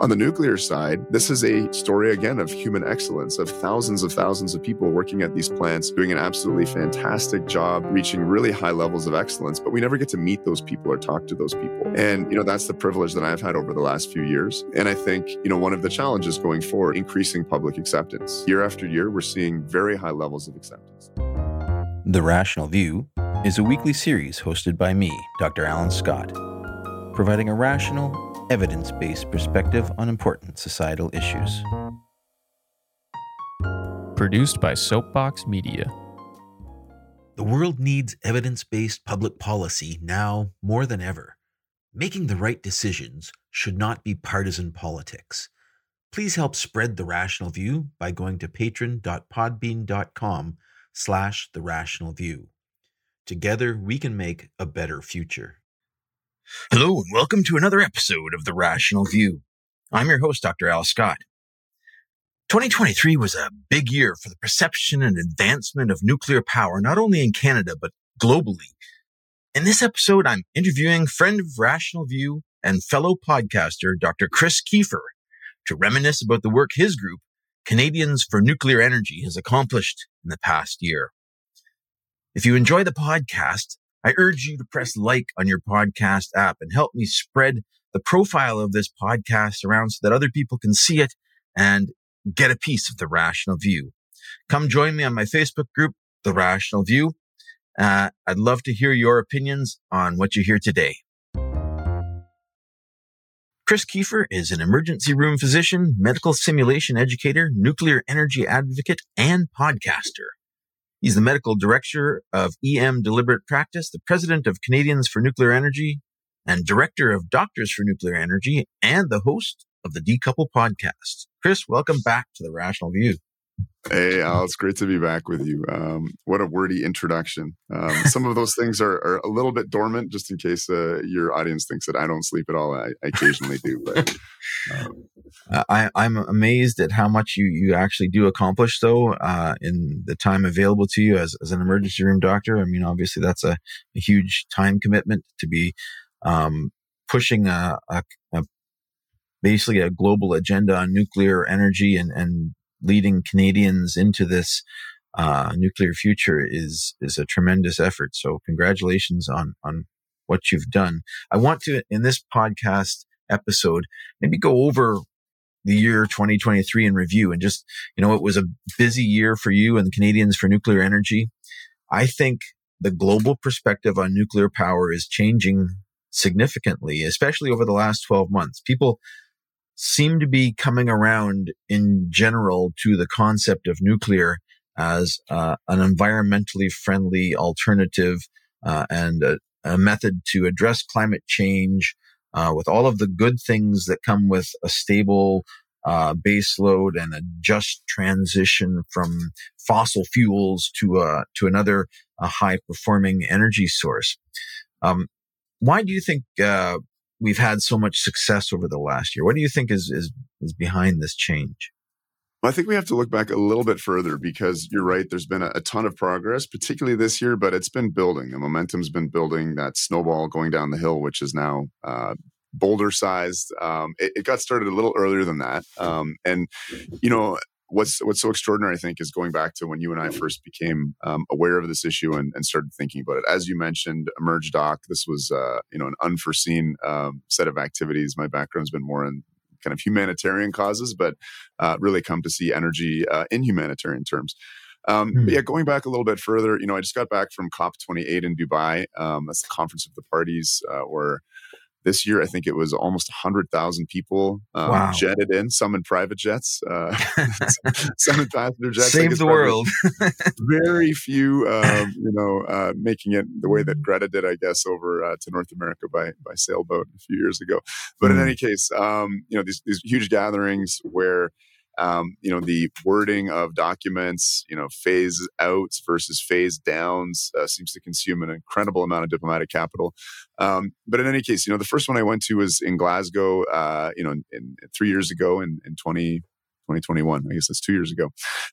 On the nuclear side, this is a story again of human excellence, of thousands of thousands of people working at these plants, doing an absolutely fantastic job, reaching really high levels of excellence. But we never get to meet those people or talk to those people. And, you know, that's the privilege that I've had over the last few years. And I think, you know, one of the challenges going forward, increasing public acceptance. Year after year, we're seeing very high levels of acceptance. The Rational View is a weekly series hosted by me, Dr. Alan Scott, providing a rational, evidence based perspective on important societal issues. Produced by Soapbox Media. The world needs evidence based public policy now more than ever. Making the right decisions should not be partisan politics. Please help spread the rational view by going to patron.podbean.com slash the rational view. Together we can make a better future. Hello, and welcome to another episode of The Rational View. I'm your host, Dr. Al Scott. 2023 was a big year for the perception and advancement of nuclear power, not only in Canada, but globally. In this episode, I'm interviewing friend of Rational View and fellow podcaster, Dr. Chris Keefer, to reminisce about the work his group, Canadians for Nuclear Energy, has accomplished in the past year. If you enjoy the podcast, I urge you to press like on your podcast app and help me spread the profile of this podcast around so that other people can see it and get a piece of the rational view. Come join me on my Facebook group, The Rational View. Uh, I'd love to hear your opinions on what you hear today. Chris Keefer is an emergency room physician, medical simulation educator, nuclear energy advocate, and podcaster. He's the medical director of EM Deliberate Practice, the president of Canadians for Nuclear Energy, and director of Doctors for Nuclear Energy, and the host of the Decouple podcast. Chris, welcome back to the Rational View. Hey, Al, it's great to be back with you. Um, what a wordy introduction. Um, some of those things are, are, a little bit dormant, just in case uh, your audience thinks that I don't sleep at all. I, I occasionally do, but um, I, am amazed at how much you you actually do accomplish, though, uh, in the time available to you as, as an emergency room doctor. I mean, obviously, that's a, a huge time commitment to be um, pushing a, a, a basically a global agenda on nuclear energy and, and leading Canadians into this uh, nuclear future is is a tremendous effort. So congratulations on on what you've done. I want to in this podcast episode maybe go over the year 2023 in review and just you know it was a busy year for you and the Canadians for nuclear energy. I think the global perspective on nuclear power is changing significantly, especially over the last 12 months. People seem to be coming around in general to the concept of nuclear as uh, an environmentally friendly alternative uh, and a, a, method to address climate change uh, with all of the good things that come with a stable uh, base load and a just transition from fossil fuels to a, to another high performing energy source. Um, why do you think uh, we've had so much success over the last year. What do you think is is, is behind this change? Well, I think we have to look back a little bit further because you're right. There's been a, a, ton of progress, particularly this year, but it's been building. The momentum's been building. That snowball going down the hill, which is now uh, boulder sized. Um, it, it, got started a little earlier than that, um, and you know what's what's so extraordinary, I think, is going back to when you and I first became um, aware of this issue and, and, started thinking about it. As you mentioned, Emerge Doc. This was uh, you know an unforeseen um, set of activities. My background's been more in kind of humanitarian causes, but uh, really come to see energy uh, in humanitarian terms. Um, mm. But hmm. yeah, going back a little bit further, you know, I just got back from COP28 in Dubai. Um, that's the conference of the parties, uh, where this year, I think it was almost 100,000 people um, wow. jetted in, some in private jets, uh, some in passenger jets. Save the world. very few, um, you know, uh, making it the way that mm. Greta did, I guess, over uh, to North America by by sailboat a few years ago. But mm. in any case, um, you know, these these huge gatherings where um, you know the wording of documents you know phase outs versus phase downs uh, seems to consume an incredible amount of diplomatic capital um, but in any case you know the first one i went to was in glasgow uh, you know in, in, three years ago in, in 20, 2021 i guess that's two years ago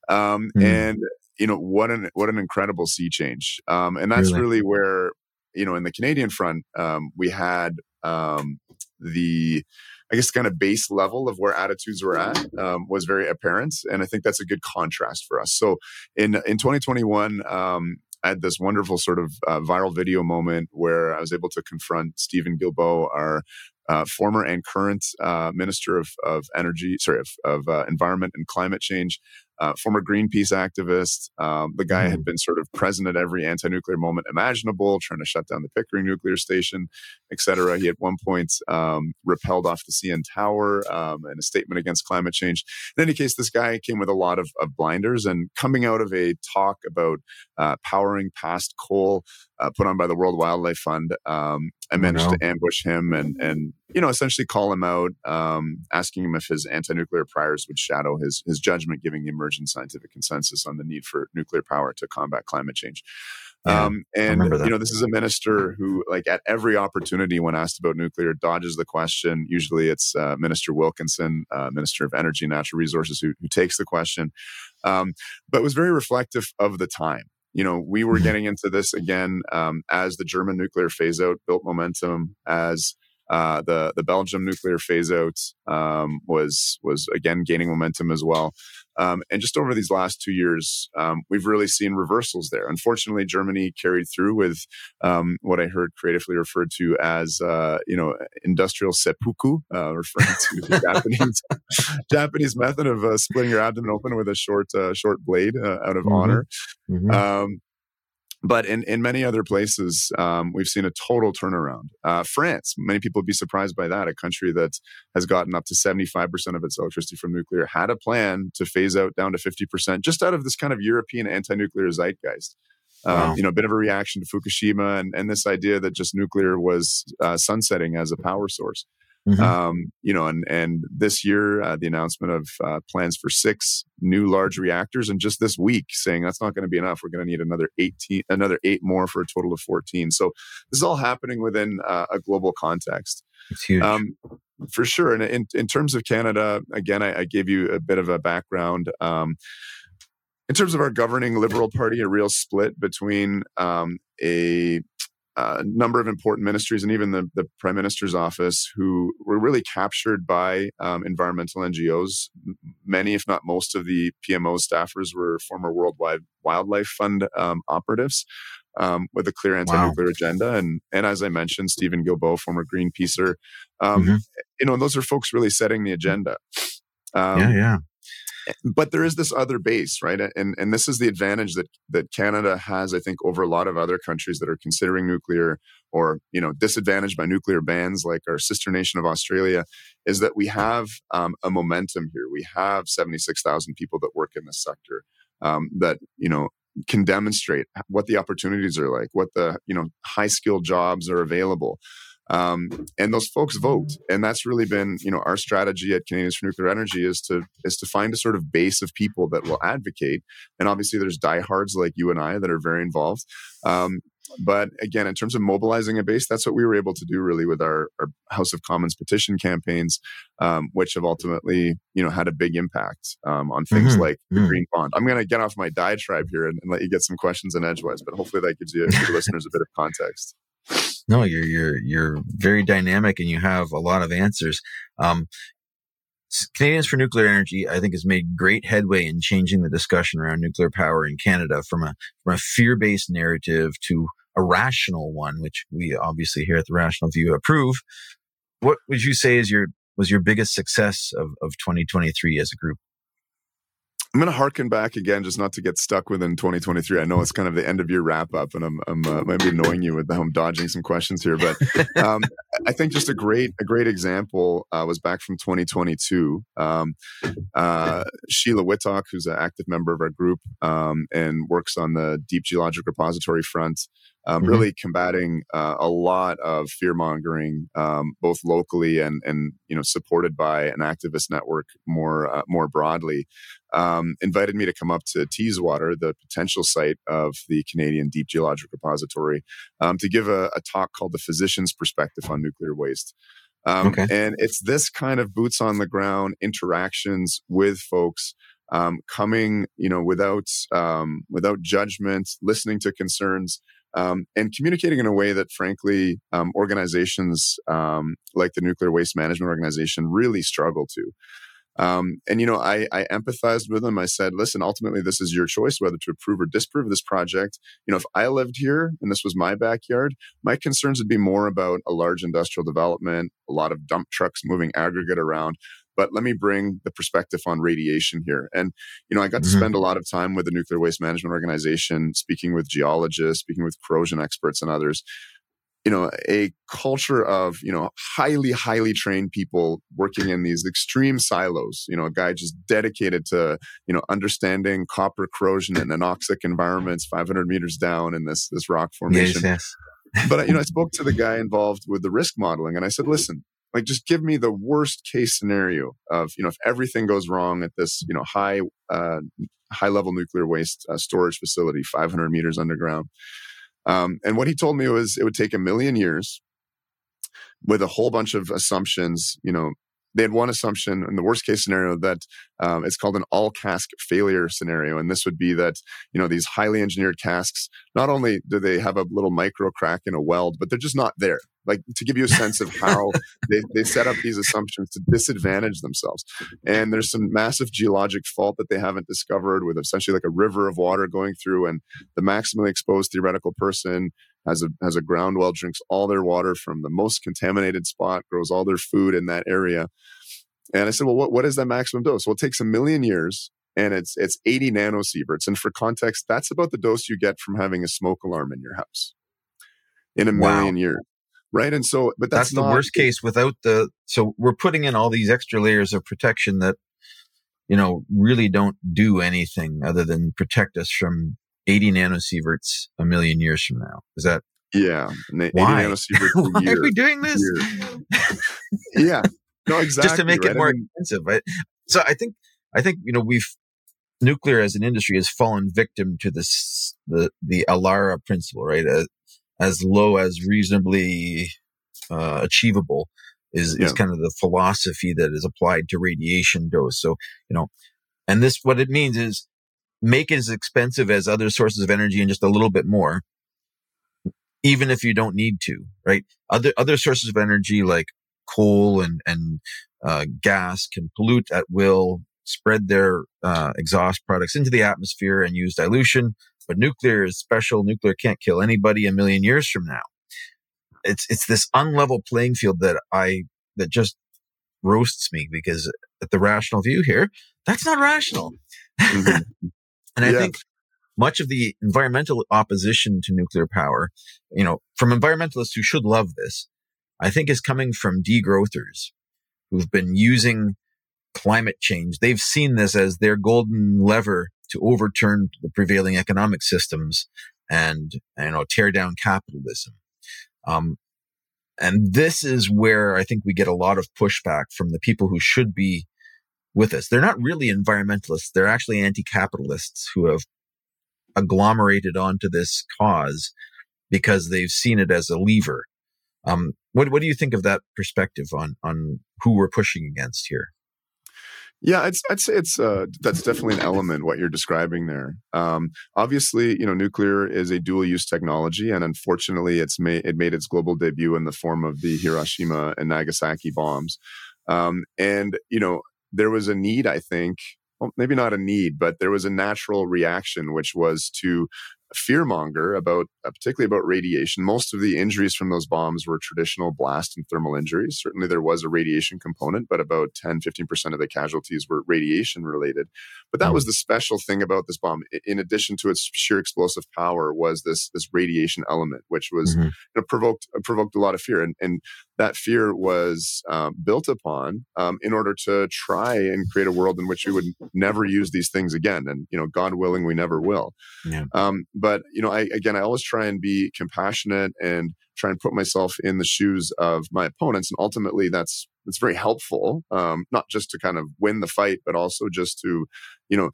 um, mm. and you know what an what an incredible sea change um, and that's really? really? where you know in the canadian front um, we had um, the I guess kind of base level of where attitudes were at um, was very apparent, and I think that's a good contrast for us. So in in 2021, um, I had this wonderful sort of uh, viral video moment where I was able to confront Steven Guilbeault, our uh, former and current uh, Minister of, of Energy, sorry, of, of uh, Environment and Climate Change, uh, former Greenpeace activist. Um, the guy mm-hmm. had been sort of present at every anti-nuclear moment imaginable, trying to shut down the Pickering nuclear station, etc. He at one point um, repelled off the CN Tower um, in a statement against climate change. In any case, this guy came with a lot of, of blinders, and coming out of a talk about uh, powering past coal uh, put on by the World Wildlife Fund, um, I managed oh, no. to ambush him and and you know essentially call him out, um, asking him if his anti-nuclear priors would shadow his his judgment, giving the emergent scientific consensus on the need for nuclear power to combat climate change. Yeah, um, and you know, this is a minister who, like, at every opportunity when asked about nuclear, dodges the question. Usually, it's uh, Minister Wilkinson, uh, Minister of Energy and Natural Resources, who, who takes the question. Um, but was very reflective of the time you know, we were mm-hmm. getting into this again um, as the German nuclear phase out built momentum, as uh, the the Belgium nuclear phase out um, was was again gaining momentum as well. Um, and just over these last two years, um, we've really seen reversals there. Unfortunately, Germany carried through with um, what I heard creatively referred to as, uh, you know, industrial seppuku, uh, referring to the Japanese Japanese method of uh, splitting your abdomen open with a short uh, short blade uh, out of mm-hmm. honor. Mm-hmm. Um, but in, in many other places, um, we've seen a total turnaround. Uh, France, many people would be surprised by that. A country that has gotten up to 75% of its electricity from nuclear had a plan to phase out down to 50% just out of this kind of European anti nuclear zeitgeist. Um, you know, a bit of a reaction to Fukushima and, and this idea that just nuclear was uh, sunsetting as a power source. Mm-hmm. Um, you know, and and this year uh, the announcement of uh, plans for six new large reactors, and just this week saying that's not going to be enough. We're going to need another eighteen, another eight more for a total of fourteen. So this is all happening within uh, a global context. It's huge. Um, for sure. And in, in terms of Canada, again, I, I gave you a bit of a background. Um, in terms of our governing Liberal Party, a real split between um, a a number of important ministries and even the, the prime minister's office who were really captured by um, environmental NGOs. Many, if not most, of the PMO staffers were former Worldwide Wildlife Fund um, operatives um, with a clear anti-nuclear wow. agenda. And and as I mentioned, Steven Guilbeault, former Greenpeacer. Um, mm-hmm. You know, those are folks really setting the agenda. Um, yeah, yeah but there is this other base, right? And and this is the advantage that that Canada has, I think, over a lot of other countries that are considering nuclear or you know disadvantaged by nuclear bans, like our sister nation of Australia, is that we have um, a momentum here. We have seventy six thousand people that work in this sector um, that you know can demonstrate what the opportunities are like, what the you know high skilled jobs are available. Um, and those folks vote, and that's really been you know our strategy at Canadians for Nuclear Energy is to is to find a sort of base of people that will advocate. And obviously, there's diehards like you and I that are very involved. Um, but again, in terms of mobilizing a base, that's what we were able to do really with our, our House of Commons petition campaigns, um, which have ultimately, you know, had a big impact um, on things mm-hmm. like the mm-hmm. Green Bond. I'm going to get off my diatribe here and, and, let you get some questions in edgewise, but hopefully that gives you your listeners a bit of context. No, you're you're you're very dynamic and you have a lot of answers. Um, Canadians for Nuclear Energy, I think, has made great headway in changing the discussion around nuclear power in Canada from a from a fear based narrative to a rational one, which we obviously here at the Rational View approve. What would you say is your was your biggest success of, of 2023 as a group? I'm going to harken back again, just not to get stuck within 2023. I know it's kind of the end of year wrap up, and I'm, I'm uh, might be annoying you with how I'm dodging some questions here, but um, I think just a great a great example uh, was back from 2022. Um, uh, Sheila Whittock, who's an active member of our group um, and works on the Deep Geologic Repository front, um, mm-hmm. really combating uh, a lot of fear mongering, um, both locally and and you know supported by an activist network more uh, more broadly. Um, invited me to come up to Teeswater, the potential site of the Canadian Deep Geologic Repository, um, to give a, a, talk called "The Physician's Perspective on Nuclear Waste." Um, okay. And it's this kind of boots on the ground interactions with folks um, coming, you know, without um, without judgment, listening to concerns, um, and communicating in a way that, frankly, um, organizations um, like the Nuclear Waste Management Organization really struggle to. Um, and you know, I, I empathized with them. I said, "Listen, ultimately, this is your choice whether to approve or disapprove this project. You know, if I lived here and this was my backyard, my concerns would be more about a large industrial development, a lot of dump trucks moving aggregate around, but let me bring the perspective on radiation here. And, you know, I got to mm-hmm. spend a lot of time with the Nuclear Waste Management Organization, speaking with geologists, speaking with corrosion experts and others. You know, a culture of, you know, highly, highly trained people working in these extreme silos. You know, a guy just dedicated to, you know, understanding copper corrosion in anoxic environments 500 meters down in this, this rock formation. Yes, yes. but, you know, I spoke to the guy involved with the risk modeling and I said, listen, like just give me the worst case scenario of you know if everything goes wrong at this you know high uh, high level nuclear waste uh, storage facility 500 meters underground um, and what he told me was it would take a million years with a whole bunch of assumptions you know they had one assumption in the worst case scenario that um, it's called an all cask failure scenario. And this would be that you know these highly engineered casks not only do they have a little micro crack in a weld but they're just not there. Like to give you a sense of how they, they set up these assumptions to disadvantage themselves. And there's some massive geologic fault that they haven't discovered with essentially like a river of water going through and the maximally exposed theoretical person has a has a ground well, drinks all their water from the most contaminated spot, grows all their food in that area. And I said, well, what, what is that maximum dose? Well, it takes a million years and it's it's 80 nanosieverts. And for context, that's about the dose you get from having a smoke alarm in your house in a million wow. years. Right. And so, but that's, that's the worst case without the, so we're putting in all these extra layers of protection that, you know, really don't do anything other than protect us from 80 nanosieverts a million years from now. Is that? Yeah. Why? Why are we doing this? yeah. No, exactly. Just to make right? it more I mean, expensive. I, so I think, I think, you know, we've, nuclear as an industry has fallen victim to this, the, the ALARA principle, right? As, as low as reasonably uh, achievable is, yeah. is kind of the philosophy that is applied to radiation dose. So, you know, and this, what it means is make it as expensive as other sources of energy and just a little bit more, even if you don't need to, right? Other, other sources of energy like coal and, and, uh, gas can pollute at will, spread their, uh, exhaust products into the atmosphere and use dilution. But nuclear is special. Nuclear can't kill anybody a million years from now. It's, it's this unlevel playing field that I, that just roasts me because at the rational view here, that's not rational. Mm-hmm. And I yeah. think much of the environmental opposition to nuclear power, you know, from environmentalists who should love this, I think is coming from degrowthers who've been using climate change. They've seen this as their golden lever to overturn the prevailing economic systems and, you know, tear down capitalism. Um, and this is where I think we get a lot of pushback from the people who should be with us. They're not really environmentalists. They're actually anti-capitalists who have agglomerated onto this cause because they've seen it as a lever. Um, what, what do you think of that perspective on, on who we're pushing against here? Yeah, I'd, I'd say it's uh, that's definitely an element what you're describing there. Um, obviously, you know, nuclear is a dual-use technology, and unfortunately, it's made it made its global debut in the form of the Hiroshima and Nagasaki bombs. Um, and you know, there was a need, I think, well, maybe not a need, but there was a natural reaction, which was to fearmonger about, uh, particularly about radiation. Most of the injuries from those bombs were traditional blast and thermal injuries. Certainly there was a radiation component, but about 10, 15% of the casualties were radiation related. But that was the special thing about this bomb. In addition to its sheer explosive power was this, this radiation element, which was, mm-hmm. you know, provoked, uh, provoked a lot of fear. And, and that fear was um, built upon um, in order to try and create a world in which we would never use these things again. And, you know, God willing, we never will. Yeah. Um, but you know, I again, I always try and be compassionate and try and put myself in the shoes of my opponents, and ultimately, that's that's very helpful. Um, not just to kind of win the fight, but also just to, you know,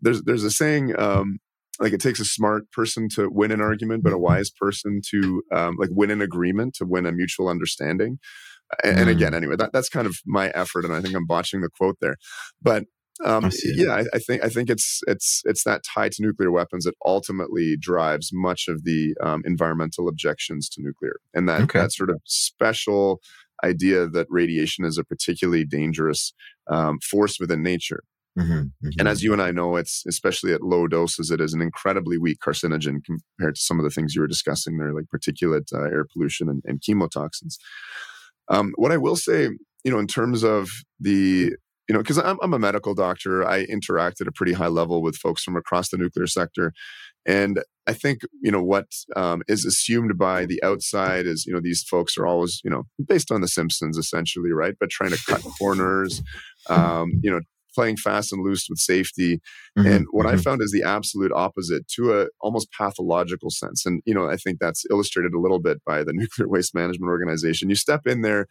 there's there's a saying. Um, like it takes a smart person to win an argument, but a wise person to um, like win an agreement to win a mutual understanding. And, and again, mm. anyway, that, that's kind of my effort, and I think I'm botching the quote there. But Um, yeah, I, I, think I think it's it's it's that tie to nuclear weapons that ultimately drives much of the um, environmental objections to nuclear, and that okay. that sort of special idea that radiation is a particularly dangerous um, force within nature. Mm-hmm, mm-hmm. And as you and I know, it's especially at low doses, it is an incredibly weak carcinogen compared to some of the things you were discussing there, like particulate uh, air pollution and, and chemotoxins. Um, what I will say, you know, in terms of the you know, because I'm, I'm a medical doctor, I interact at a pretty high level with folks from across the nuclear sector. And I think, you know, what um, is assumed by the outside is, you know, these folks are always, you know, based on The Simpsons essentially, right? But trying to cut corners, um, you know, playing fast and loose with safety. Mm-hmm, and what mm-hmm. I found is the absolute opposite to a almost pathological sense. And, you know, I think that's illustrated a little bit by the Nuclear Waste Management Organization. You step in there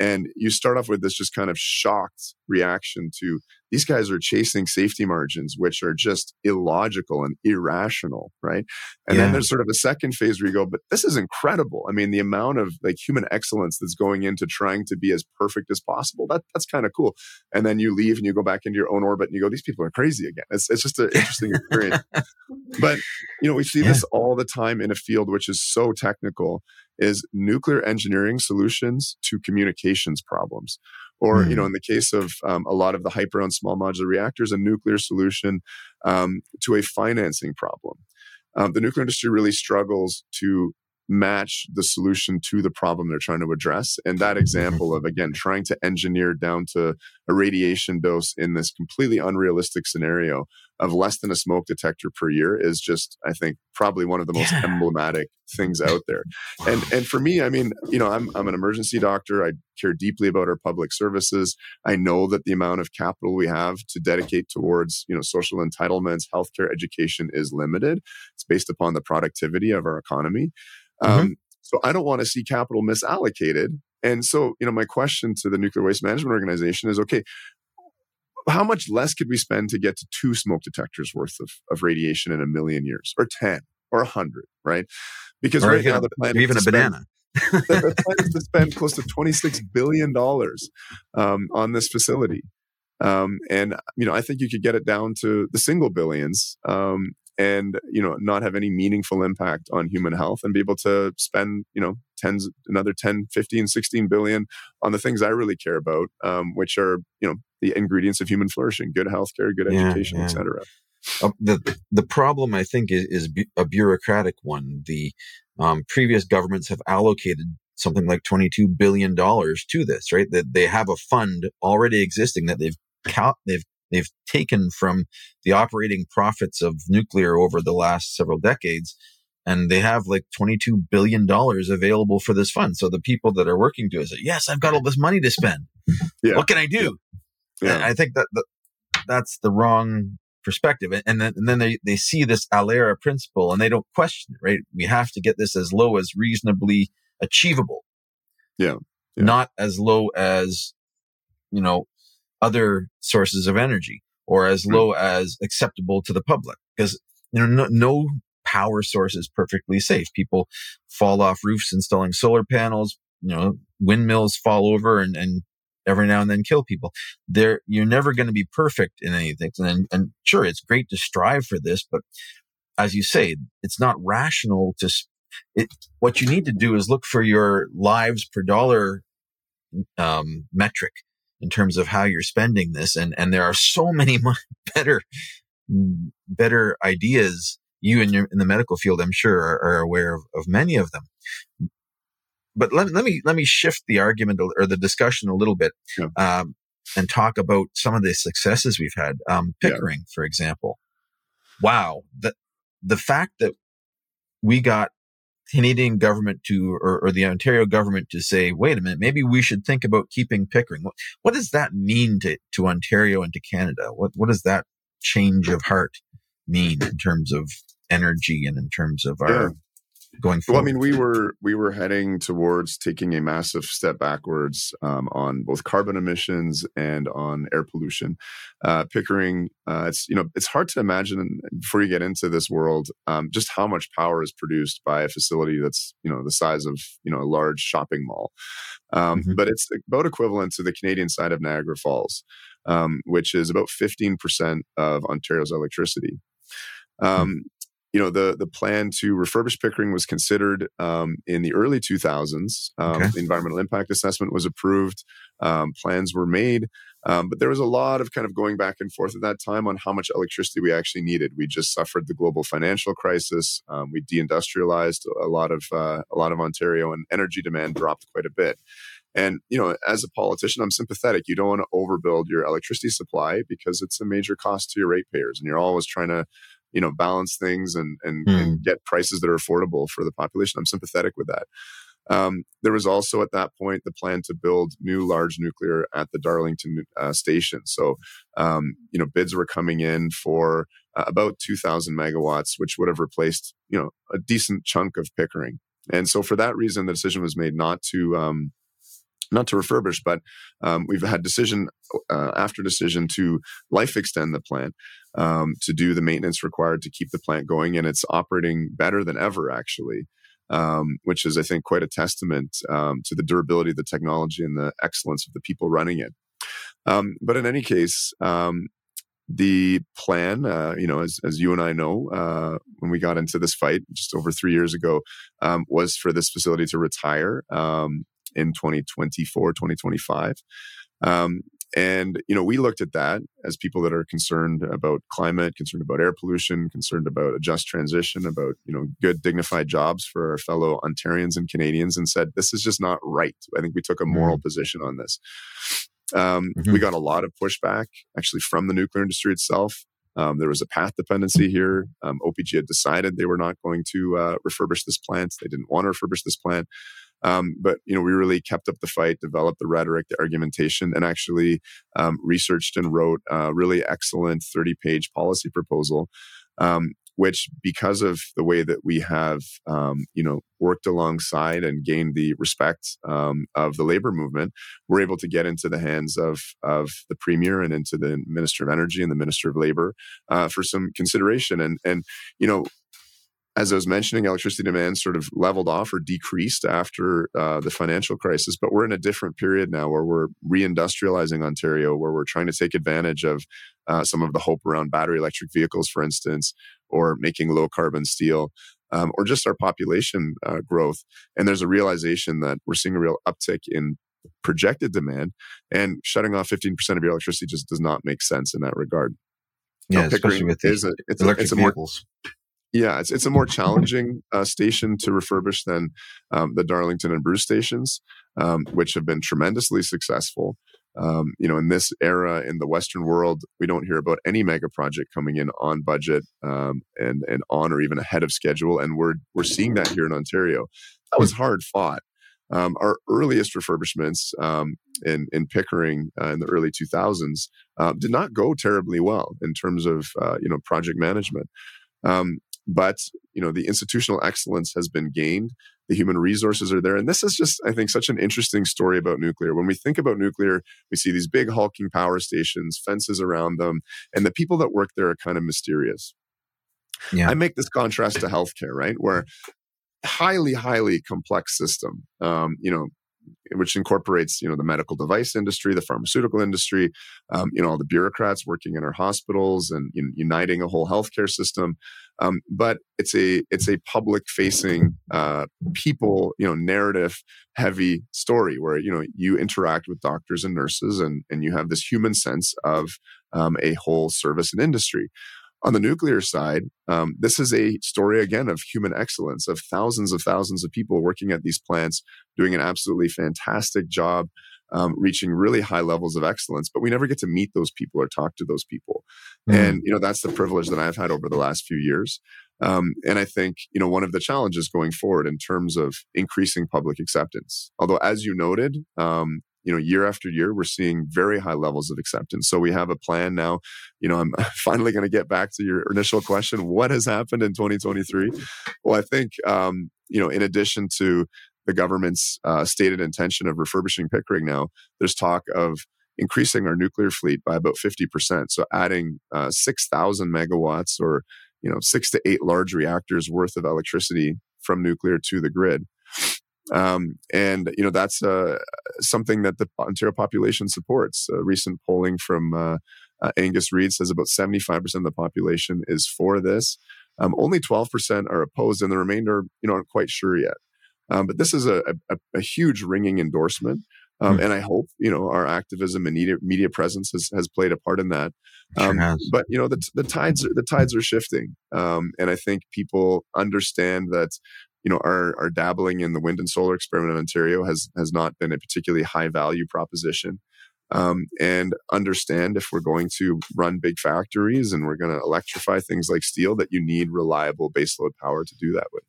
and you start off with this just kind of shocked reaction to these guys are chasing safety margins, which are just illogical and irrational, right? And yeah. then there's sort of a second phase where you go, but this is incredible. I mean, the amount of like human excellence that's going into trying to be as perfect as possible, that, that's kind of cool. And then you leave and you go back into your own orbit and you go, these people are crazy again. It's, it's just an interesting experience. but, you know, we see yeah. this all the time in a field which is so technical is nuclear engineering solutions to communications problems. Or, mm. you know, hmm. in the case of um, a lot of the hyper and small modular reactors, a nuclear solution um, to a financing problem. Um, the nuclear industry really struggles to match the solution to the problem they're trying to address. And that example of, again, trying to engineer down to a radiation dose in this completely unrealistic scenario of less than a smoke detector per year is just, I think, probably one of the most yeah. emblematic things out there. And and for me, I mean, you know, I'm I'm an emergency doctor. I care deeply about our public services. I know that the amount of capital we have to dedicate towards, you know, social entitlements, healthcare, education is limited. It's based upon the productivity of our economy. Mm-hmm. Um, so I don't want to see capital misallocated. And so, you know, my question to the Nuclear Waste Management Organization is okay, how much less could we spend to get to two smoke detectors worth of, of radiation in a million years or 10 or 100, right? Because or right now the plan even a spend, banana. the, plan is to spend close to $26 billion um, on this facility. Um, and, you know, I think you could get it down to the single billions um, and you know not have any meaningful impact on human health and be able to spend you know tens another 10 15 16 billion on the things i really care about um, which are you know the ingredients of human flourishing good healthcare good yeah, education yeah. etc uh, the the problem i think is, is a bureaucratic one. The um, previous governments have allocated something like 22 billion dollars to this right? That they have a fund already existing that they've cal- they've they've taken from the operating profits of nuclear over the last several decades and they have like 22 billion dollars available for this fund. So the people that are working to it say yes i've got all this money to spend. Yeah. what can i do? Yeah. i think that the, that's the wrong perspective. And then, and then they, they see this ALARA principle and they don't question it right? We have to get this as low as reasonably achievable. Yeah, yeah. not as low as you know other sources of energy or as hmm. low as acceptable to the public because you know no, no power source is perfectly safe. People fall off roofs installing solar panels you know windmills fall over and, and every now and then kill people. There you're never going to be perfect in anything and, and sure it's great to strive for this but as you say it's not rational to it, what you need to do is look for your lives per dollar um, metric in terms of how you're spending this. And, and there are so many better, better ideas. You in your, in the medical field, I'm sure are, are aware of, of many of them. But let, let me, let me shift the argument or the discussion a little bit. Yeah. Um, and talk about some of the successes we've had. Um, Pickering, yeah. for example. Wow. The, the fact that we got Canadian government to, or, or, the Ontario government to say, wait a minute, maybe we should think about keeping Pickering. What, what does that mean to, to Ontario and to Canada? What, what does that change of heart mean in terms of energy and in terms of our going forward? Well, I mean, we were we were heading towards taking a massive step backwards um, on both carbon emissions and on air pollution. Uh, Pickering, uh, it's you know it's hard to imagine before you get into this world um, just how much power is produced by a facility that's you know the size of you know a large shopping mall. Um, mm-hmm. But it's about equivalent to the Canadian side of Niagara Falls. um, which is about 15% of Ontario's electricity. Um, you know the the plan to refurbish Pickering was considered um, in the early 2000s. Um, okay. The environmental impact assessment was approved. Um, plans were made, um, but there was a lot of kind of going back and forth at that time on how much electricity we actually needed. We just suffered the global financial crisis. Um, we deindustrialized a lot of uh, a lot of Ontario, and energy demand dropped quite a bit. And you know, as a politician, I'm sympathetic. You don't want to overbuild your electricity supply because it's a major cost to your ratepayers, and you're always trying to you know balance things and and, mm. and hmm. get prices that are affordable for the population. I'm sympathetic with that. Um, there was also at that point the plan to build new large nuclear at the Darlington uh, station. So, um, you know, bids were coming in for uh, about 2,000 megawatts, which would have replaced, you know, a decent chunk of Pickering. And so, for that reason, the decision was made not to um, not to refurbish, but um, we've had decision uh, after decision to life extend the plant um, to do the maintenance required to keep the plant going, and it's operating better than ever, actually. Um, which is, I think, quite a testament um, to the durability of the technology and the excellence of the people running it. Um, but in any case, um, the plan, uh, you know, as, as you and I know, uh, when we got into this fight just over three years ago, um, was for this facility to retire um, in 2024, 2025. Um, and you know, we looked at that as people that are concerned about climate, concerned about air pollution, concerned about a just transition, about you know good dignified jobs for our fellow Ontarians and Canadians, and said this is just not right. I think we took a moral mm-hmm. position on this. Um, mm-hmm. We got a lot of pushback actually from the nuclear industry itself. Um, there was a path dependency here. Um, OPG had decided they were not going to uh, refurbish this plant. They didn't want to refurbish this plant. Um, but you know, we really kept up the fight, developed the rhetoric, the argumentation, and actually um, researched and wrote a really excellent 30-page policy proposal. Um, which, because of the way that we have, um, you know, worked alongside and gained the respect um, of the labor movement, we're able to get into the hands of of the premier and into the minister of energy and the minister of labor uh, for some consideration. And and you know, as I was mentioning, electricity demand sort of leveled off or decreased after uh, the financial crisis. But we're in a different period now where we're reindustrializing Ontario, where we're trying to take advantage of uh, some of the hope around battery electric vehicles, for instance, or making low carbon steel. Um, or just our population uh, growth. And there's a realization that we're seeing a real uptick in projected demand, and shutting off 15% of your electricity just does not make sense in that regard. Yeah, now, especially with the a, it's electric a, it's vehicles. A more, yeah, it's it's a more challenging uh, station to refurbish than um, the Darlington and Bruce stations, um, which have been tremendously successful. Um, you know, in this era in the Western world, we don't hear about any mega project coming in on budget um, and and on or even ahead of schedule, and we're we're seeing that here in Ontario. That was hard fought. Um, our earliest refurbishments um, in in Pickering uh, in the early 2000s uh, did not go terribly well in terms of uh, you know project management. Um, but you know the institutional excellence has been gained. The human resources are there. And this is just i think such an interesting story about nuclear. When we think about nuclear we see these big hulking power stations fences around them and the people that work there are kind of mysterious. Yeah. i make this contrast to healthcare right? Where highly highly complex system. Um, you know which incorporates you know the medical device industry, the pharmaceutical industry, um, you know all the bureaucrats working in our hospitals and you know, uniting a whole healthcare system. Um, but it's a it's a public facing uh, people you know narrative heavy story where you know you interact with doctors and nurses and and you have this human sense of um, a whole service and industry. On the nuclear side, um, this is a story again of human excellence, of thousands of thousands of people working at these plants, doing an absolutely fantastic job, um, reaching really high levels of excellence. But we never get to meet those people or talk to those people. Mm. And, you know, that's the privilege that I've had over the last few years. Um, and I think, you know, one of the challenges going forward in terms of increasing public acceptance, although as you noted, um, you know year after year we're seeing very high levels of acceptance. So we have a plan now. You know i'm finally going to get back to your initial question what has happened in 2023 well i think um, you know in addition to the government's uh, stated intention of refurbishing pickering now there's talk of increasing our nuclear fleet by about 50% so adding uh, 6000 megawatts or you know six to eight large reactors worth of electricity from nuclear to the grid Um, and you know that's uh, something that the Ontario population supports. Uh, recent polling from uh, uh Angus Reid says about 75% of the population is for this. Um, only 12% are opposed, and the remainder, you know, aren't quite sure yet. Um, but this is a, a, a huge ringing endorsement. Um, mm. And I hope you know our activism and media, media presence has, has played a part in that. Um, sure but you know the the tides are, the tides are shifting, um, and I think people understand that you know our our dabbling in the wind and solar experiment in Ontario has has not been a particularly high value proposition. Um, and understand if we're going to run big factories and we're going to electrify things like steel that you need reliable baseload power to do that with.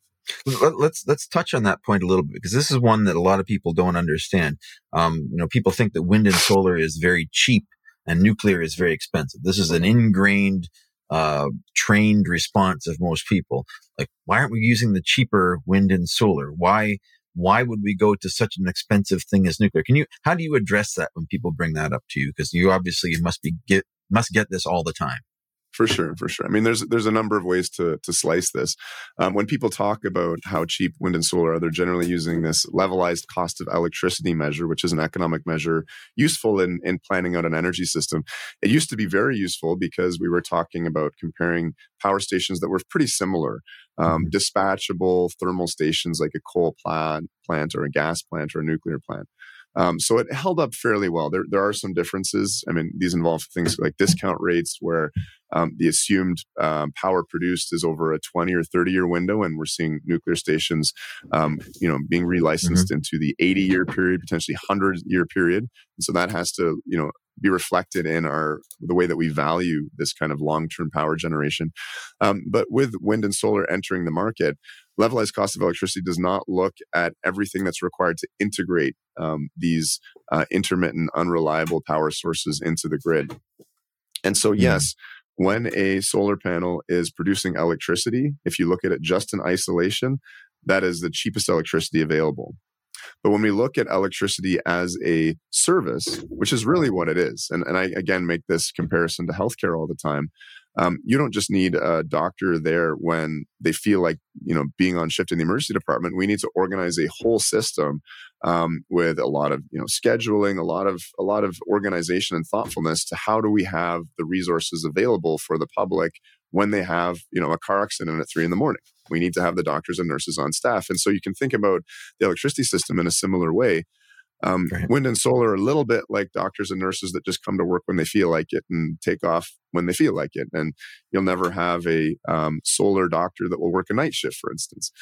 Let's let's touch on that point a little bit because this is one that a lot of people don't understand. Um, you know, people think that wind and solar is very cheap and nuclear is very expensive. This is an ingrained, uh, trained response of most people. Like, why aren't we using the cheaper wind and solar? Why why would we go to such an expensive thing as nuclear? Can you how do you address that when people bring that up to you? Because you obviously must be get must get this all the time. For sure, for sure. I mean, there's there's a number of ways to to slice this. Um, when people talk about how cheap wind and solar are, they're generally using this levelized cost of electricity measure, which is an economic measure useful in in planning out an energy system. It used to be very useful because we were talking about comparing power stations that were pretty similar, um, mm-hmm. dispatchable thermal stations like a coal plant, plant or a gas plant or a nuclear plant. Um, so it held up fairly well. There, there are some differences. I mean, these involve things like discount rates, where um, the assumed um, power produced is over a 20 or 30 year window, and we're seeing nuclear stations, um, you know, being relicensed mm-hmm. into the 80 year period, potentially 100 year period. And so that has to, you know, be reflected in our the way that we value this kind of long term power generation. Um, but with wind and solar entering the market, levelized cost of electricity does not look at everything that's required to integrate um, these uh, intermittent, unreliable power sources into the grid. And so, mm-hmm. yes, when a solar panel is producing electricity, if you look at it just in isolation, that is the cheapest electricity available. But when we look at electricity as a service, which is really what it is, and, and I again make this comparison to healthcare all the time, um, you don't just need a doctor there when they feel like you know being on shift in the emergency department. We need to organize a whole system um, with a lot of you know scheduling, a lot of a lot of organization and thoughtfulness to how do we have the resources available for the public when they have you know a car accident at three in the morning. We need to have the doctors and nurses on staff, and so you can think about the electricity system in a similar way. Um, right. Wind and solar are a little bit like doctors and nurses that just come to work when they feel like it and take off when they feel like it. And you'll never have a um, solar doctor that will work a night shift, for instance.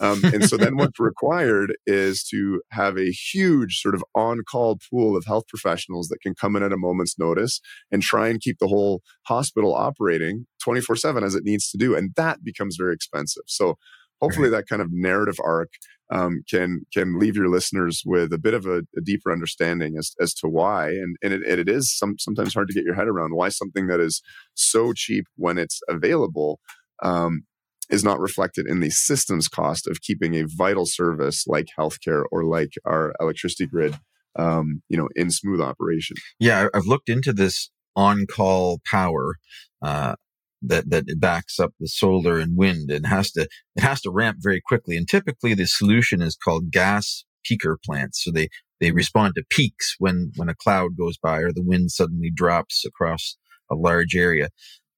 Um, and so then what's required is to have a huge sort of on call pool of health professionals that can come in at a moment's notice and try and keep the whole hospital operating 24 7 as it needs to do. And that becomes very expensive. So hopefully right. that kind of narrative arc um, can can leave your listeners with a bit of a, a deeper understanding as, as to why and, and it, it is some, sometimes hard to get your head around why something that is so cheap when it's available um, is not reflected in the systems cost of keeping a vital service like healthcare or like our electricity grid um, you know in smooth operation yeah i've looked into this on-call power uh, that that backs up the solar and wind and has to it has to ramp very quickly. And typically the solution is called gas peaker plants. So they they mm-hmm. respond to peaks when when a cloud goes by or the wind suddenly drops across a large area.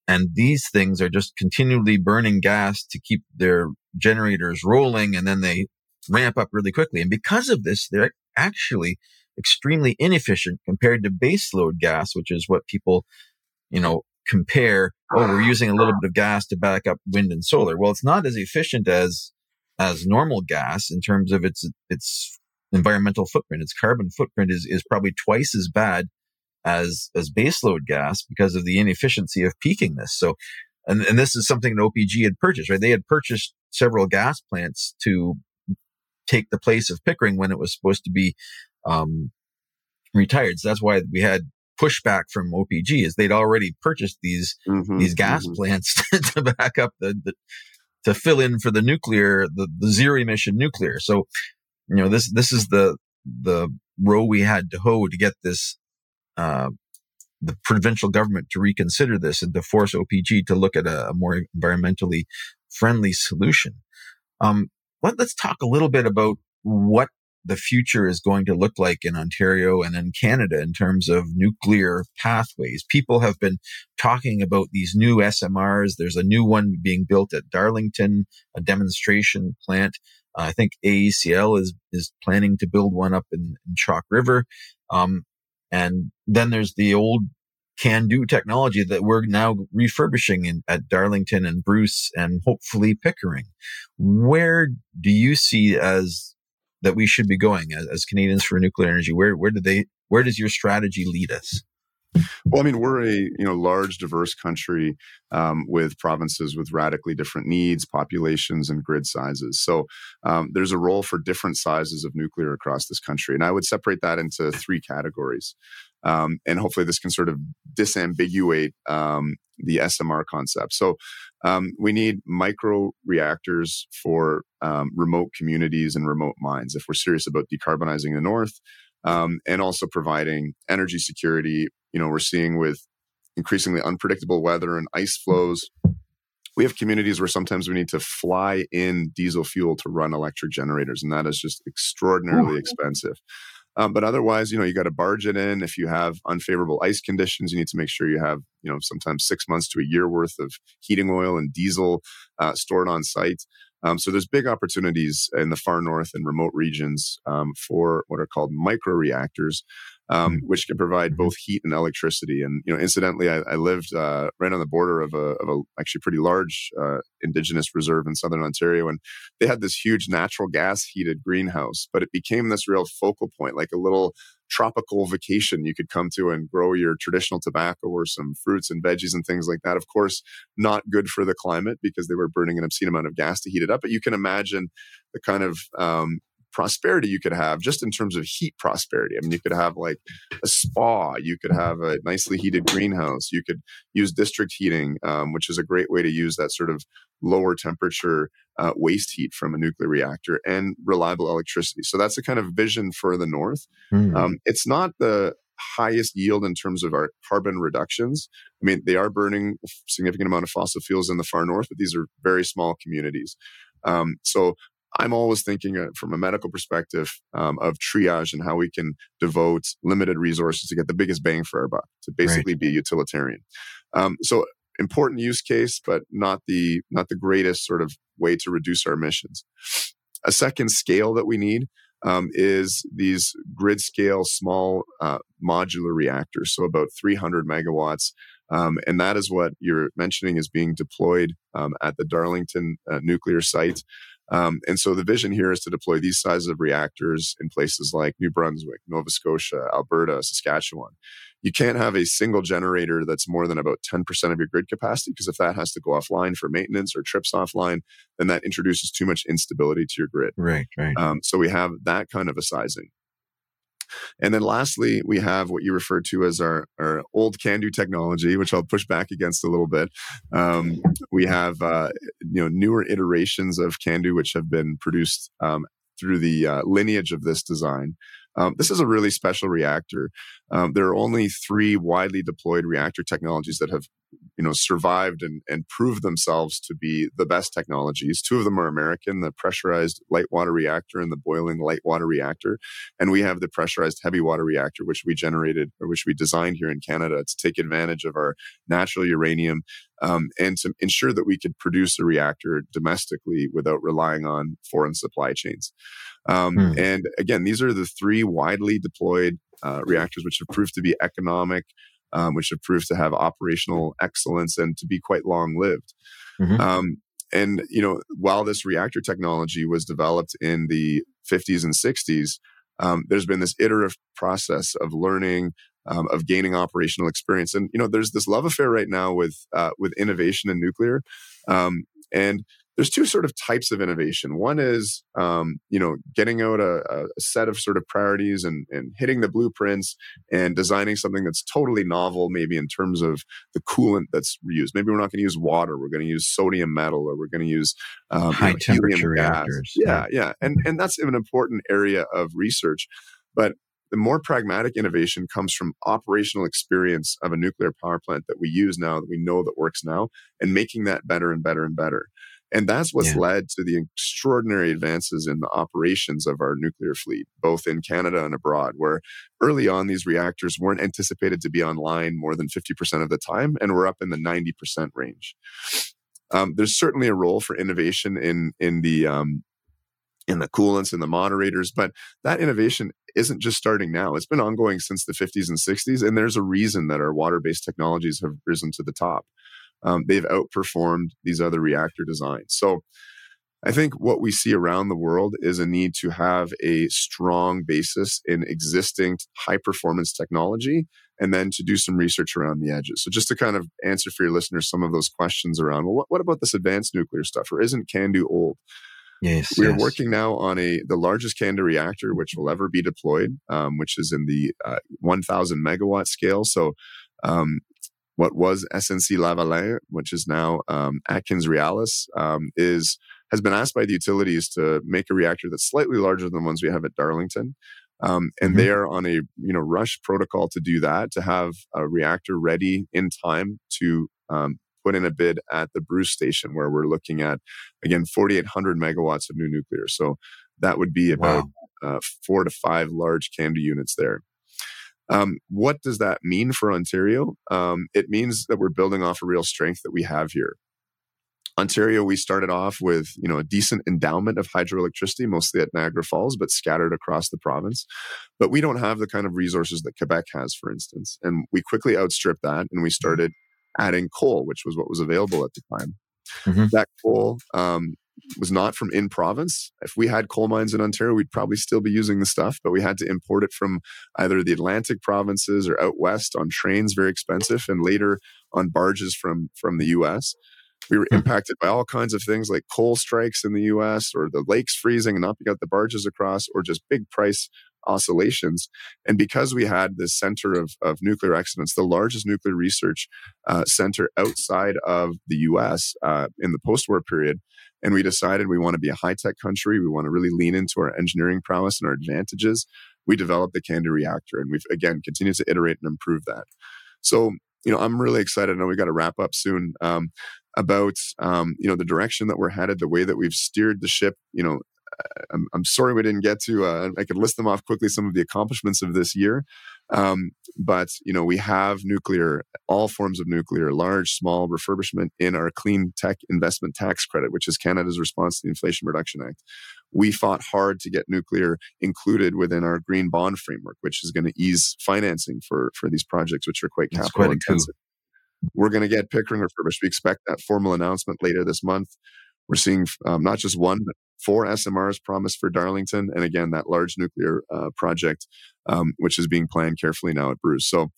And these things are just continually burning gas to keep their generators rolling and then they ramp up really quickly. And because of this, they're actually extremely inefficient compared to baseload gas, which is what people, you know, compare, oh, we're using a little bit of gas to back up wind and solar. Well, it's not as efficient as, as normal gas in terms of its, its environmental footprint. Its carbon footprint is, is probably twice as bad as, as baseload gas because of the inefficiency of peaking this. So, and, and this is something that OPG had purchased, right? They had purchased several gas plants to take the place of Pickering when it was supposed to be, um, retired. So that's why we had pushback from OPG is they'd already purchased these mm-hmm, these gas mm-hmm. plants to back up the, the, to fill in for the nuclear the, the zero emission nuclear. So you know this this is the the row we had to hoe to get this uh, the provincial government to reconsider this and to force OPG to look at a, a more environmentally friendly solution. Um, let, us talk a little bit about what the future is going to look like in Ontario and in Canada in terms of nuclear pathways. People have been talking about these new SMRs. There's a new one being built at Darlington, a demonstration plant. Uh, I think AECL is is planning to build one up in, in Chalk River. Um, and then there's the old CANDU technology that we're now refurbishing in, at Darlington and Bruce and hopefully Pickering. Where do you see as that we should be going as, as Canadians for nuclear energy? Where where do they where does your strategy lead us? Well, I mean, we're a you know large, diverse country um, with provinces with radically different needs, populations, and grid sizes. So um, there's a role for different sizes of nuclear across this country, and I would separate that into three categories. Um, and hopefully, this can sort of disambiguate um, the SMR concept. So um, we need micro reactors for um, remote communities and remote mines if we're serious about decarbonizing the north. Um, and also providing energy security you know we're seeing with increasingly unpredictable weather and ice floes we have communities where sometimes we need to fly in diesel fuel to run electric generators and that is just extraordinarily expensive um, but otherwise you know you got to barge it in. If you have unfavorable ice conditions you need to make sure you have you know sometimes six months to a year worth of heating oil and diesel uh, stored on site. Um, so there's big opportunities in the far north and remote regions um, for what are called micro reactors um, mm-hmm. which can provide mm-hmm. both heat and electricity. And you know, incidentally, I, I lived uh, right on the border of a, of a actually pretty large uh, indigenous reserve in southern Ontario, and they had this huge natural gas heated greenhouse. But it became this real focal point, like a little tropical vacation you could come to and grow your traditional tobacco or some fruits and veggies and things like that. Of course, not good for the climate because they were burning an obscene amount of gas to heat it up. But you can imagine the kind of um, prosperity you could have just in terms of heat prosperity. I mean, you could have like a spa, you could have a nicely heated greenhouse, you could use district heating, um, which is a great way to use that sort of lower temperature uh, waste heat from a nuclear reactor and reliable electricity. So that's the kind of vision for the North. Mm. Um, it's not the highest yield in terms of our carbon reductions. I mean, they are burning a significant amount of fossil fuels in the far north, but these are very small communities. Um, so I'm always thinking uh, from a medical perspective um, of triage and how we can devote limited resources to get the biggest bang for our buck, to basically right. be utilitarian. Um, so important use case, but not the not the greatest sort of way to reduce our emissions. A second scale that we need um, is these grid scale small uh, modular reactors, so about 300 megawatts. Um, and that is what you're mentioning is being deployed um, at the Darlington uh, nuclear site. Um, and so the vision here is to deploy these sizes of reactors in places like New Brunswick, Nova Scotia, Alberta, Saskatchewan. You can't have a single generator that's more than about 10% of your grid capacity because if that has to go offline for maintenance or trips offline, then that introduces too much instability to your grid. Right, right. Um, so we have that kind of a sizing. And then lastly, we have what you refer to as our, our old CANDU technology, which I'll push back against a little bit. Um, we have uh, you know newer iterations of CANDU, which have been produced um, through the uh, lineage of this design. Um, this is a really special reactor. Um, there are only three widely deployed reactor technologies that have, you know, survived and, and proved themselves to be the best technologies. Two of them are American: the pressurized light water reactor and the boiling light water reactor, and we have the pressurized heavy water reactor, which we generated or which we designed here in Canada to take advantage of our natural uranium um, and to ensure that we could produce a reactor domestically without relying on foreign supply chains. Um, hmm. And again, these are the three widely deployed uh, reactors which have proved to be economic, um, which have proved to have operational excellence and to be quite long lived. Mm-hmm. Um, and you know, while this reactor technology was developed in the 50s and 60s, um, there's been this iterative process of learning, um, of gaining operational experience. And you know, there's this love affair right now with uh, with innovation in nuclear, um, and there's two sort of types of innovation. One is, um, you know, getting out a, a, set of sort of priorities and, and hitting the blueprints and designing something that's totally novel, maybe in terms of the coolant that's used. Maybe we're not going to use water. We're going to use sodium metal, or we're going to use um, high you know, temperature reactors. Yeah, yeah, and and that's an important area of research. But the more pragmatic innovation comes from operational experience of a nuclear power plant that we use now, that we know that works now, and making that better and better and better. And that's what's yeah. led to the extraordinary advances in the operations of our nuclear fleet, both in Canada and abroad, where early on these reactors weren't anticipated to be online more than 50% of the time, and we're up in the 90% range. Um, there's certainly a role for innovation in in the um, in the coolants and the moderators, but that innovation isn't just starting now. It's been ongoing since the 50s and 60s, and there's a reason that our water-based technologies have risen to the top um, they've outperformed these other reactor designs. So I think what we see around the world is a need to have a strong basis in existing high performance technology and then to do some research around the edges. So just to kind of answer for your listeners some of those questions around, well, what, what about this advanced nuclear stuff or isn't CANDU old? Yes, we are yes. working now on a the largest CANDU reactor which will ever be deployed, um, which is in the uh, 1,000 megawatt scale. So um, what was SNC Lavalin, which is now um, AtkinsRéalis, um, is has been asked by the utilities to make a reactor that's slightly larger than the ones we have at Darlington. Um, and mm-hmm. they are on a you know rush protocol to do that to have a reactor ready in time to um, put in a bid at the Bruce station where we're looking at again 4,800 megawatts of new nuclear. So that would be about wow. uh, four to five large CANDU units there. Um, what does that mean for Ontario? Um, it means that we're building off a real strength that we have here. Ontario, we started off with you know a decent endowment of hydroelectricity, mostly at Niagara Falls, but scattered across the province. But we don't have the kind of resources that Quebec has, for instance. And we quickly outstripped that, and we started adding coal, which was what was available at the time. Mm-hmm. That coal um, was not from in province. If we had coal mines in Ontario, we'd probably still be using the stuff, but we had to import it from either the Atlantic provinces or out west on trains, very expensive, and later on barges from from the U.S. We were hmm. impacted by all kinds of things like coal strikes in the U.S. or the lakes freezing and not being able the barges across, or just big price oscillations. And because we had this center of, of nuclear excellence, the largest nuclear research uh, center outside of the US uh, in the post war period, and we decided we want to be a high tech country, we want to really lean into our engineering prowess and our advantages, we developed the CANDU reactor. And we've, again, continued to iterate and improve that. So, you know, I'm really excited. I know we got to wrap up soon. Um, about um, you know the direction that we're headed, the way that we've steered the ship, you know, I'm, I'm sorry we didn't get to. Uh, I could list them off quickly. Some of the accomplishments of this year, um, but you know we have nuclear, all forms of nuclear, large, small refurbishment in our clean tech investment tax credit, which is Canada's response to the Inflation Reduction Act. We fought hard to get nuclear included within our green bond framework, which is going to ease financing for for these projects, which are quite That's capital quite intensive. We're going to get Pickering refurbished. We expect that formal announcement later this month. We're seeing um, not just one, but four SMRs promised for Darlington. And again, that large nuclear uh, project, um, which is being planned carefully now at Bruce. So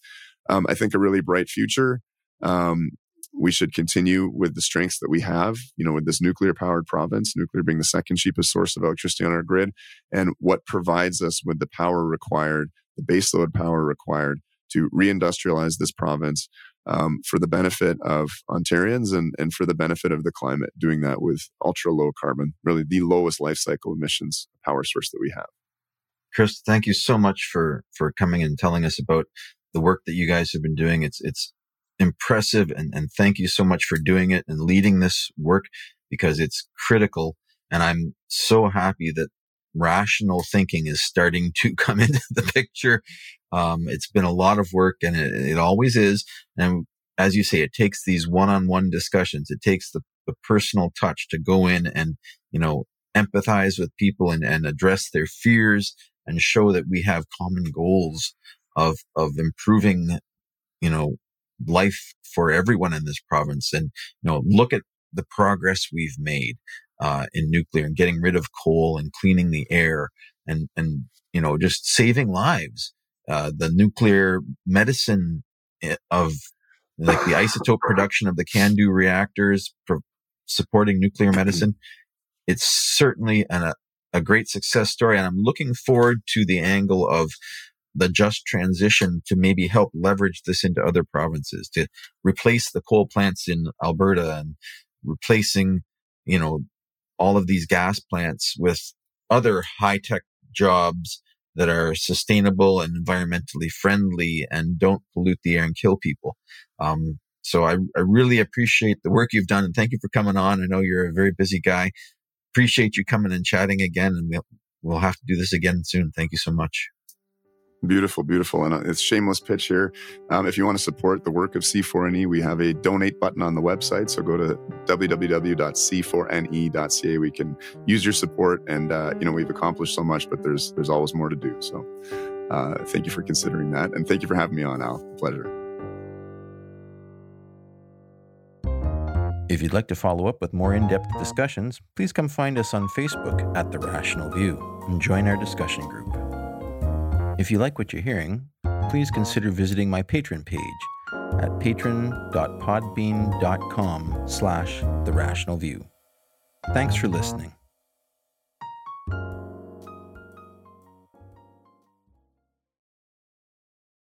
um, I think a really bright future. Um, we should continue with the strengths that we have, you know, with this nuclear powered province, nuclear being the second cheapest source of electricity on our grid, and what provides us with the power required, the baseload power required to reindustrialize this province um, for the benefit of Ontarians and, and for the benefit of the climate, doing that with ultra low carbon, really the lowest life cycle emissions power source that we have. Chris, thank you so much for for coming and telling us about the work that you guys have been doing. It's it's impressive and, and thank you so much for doing it and leading this work because it's critical. And I'm so happy that rational thinking is starting to come into the picture. Um, it's been a lot of work and it, it, always is. And as you say, it takes these one-on-one discussions. It takes the, the personal touch to go in and, you know, empathize with people and, and address their fears and show that we have common goals of, of improving, you know, life for everyone in this province. And, you know, look at the progress we've made uh, in nuclear and getting rid of coal and cleaning the air and and you know just saving lives. Uh, the nuclear medicine eh, of like the isotope production of the CANDU reactors for supporting nuclear medicine. It's certainly an, a, a great success story. And I'm looking forward to the angle of the just transition to maybe help leverage this into other provinces to replace the coal plants in Alberta and replacing, you know, all of these gas plants with other high tech jobs that are sustainable and environmentally friendly and don't pollute the air and kill people. Um, So I, I really appreciate the work you've done and thank you for coming on. I know you're a very busy guy. Appreciate you coming and chatting again and we'll, we'll have to do this again soon. Thank you so much. Beautiful, beautiful. And uh, it's shameless pitch here. Um, if you want to support the work of C4NE, we have a donate button on the website. So go to www.c4ne.ca. We can use your support. And, uh, you know, we've accomplished so much, but there's, there's always more to do. So uh, thank you for considering that. And thank you for having me on, Al. Pleasure. If you'd like to follow up with more in depth discussions, please come find us on Facebook at The Rational View and join our discussion group. If you like what you're hearing, please consider visiting my Patreon page at patron.podbean.com slash The Rational View. Thanks for listening.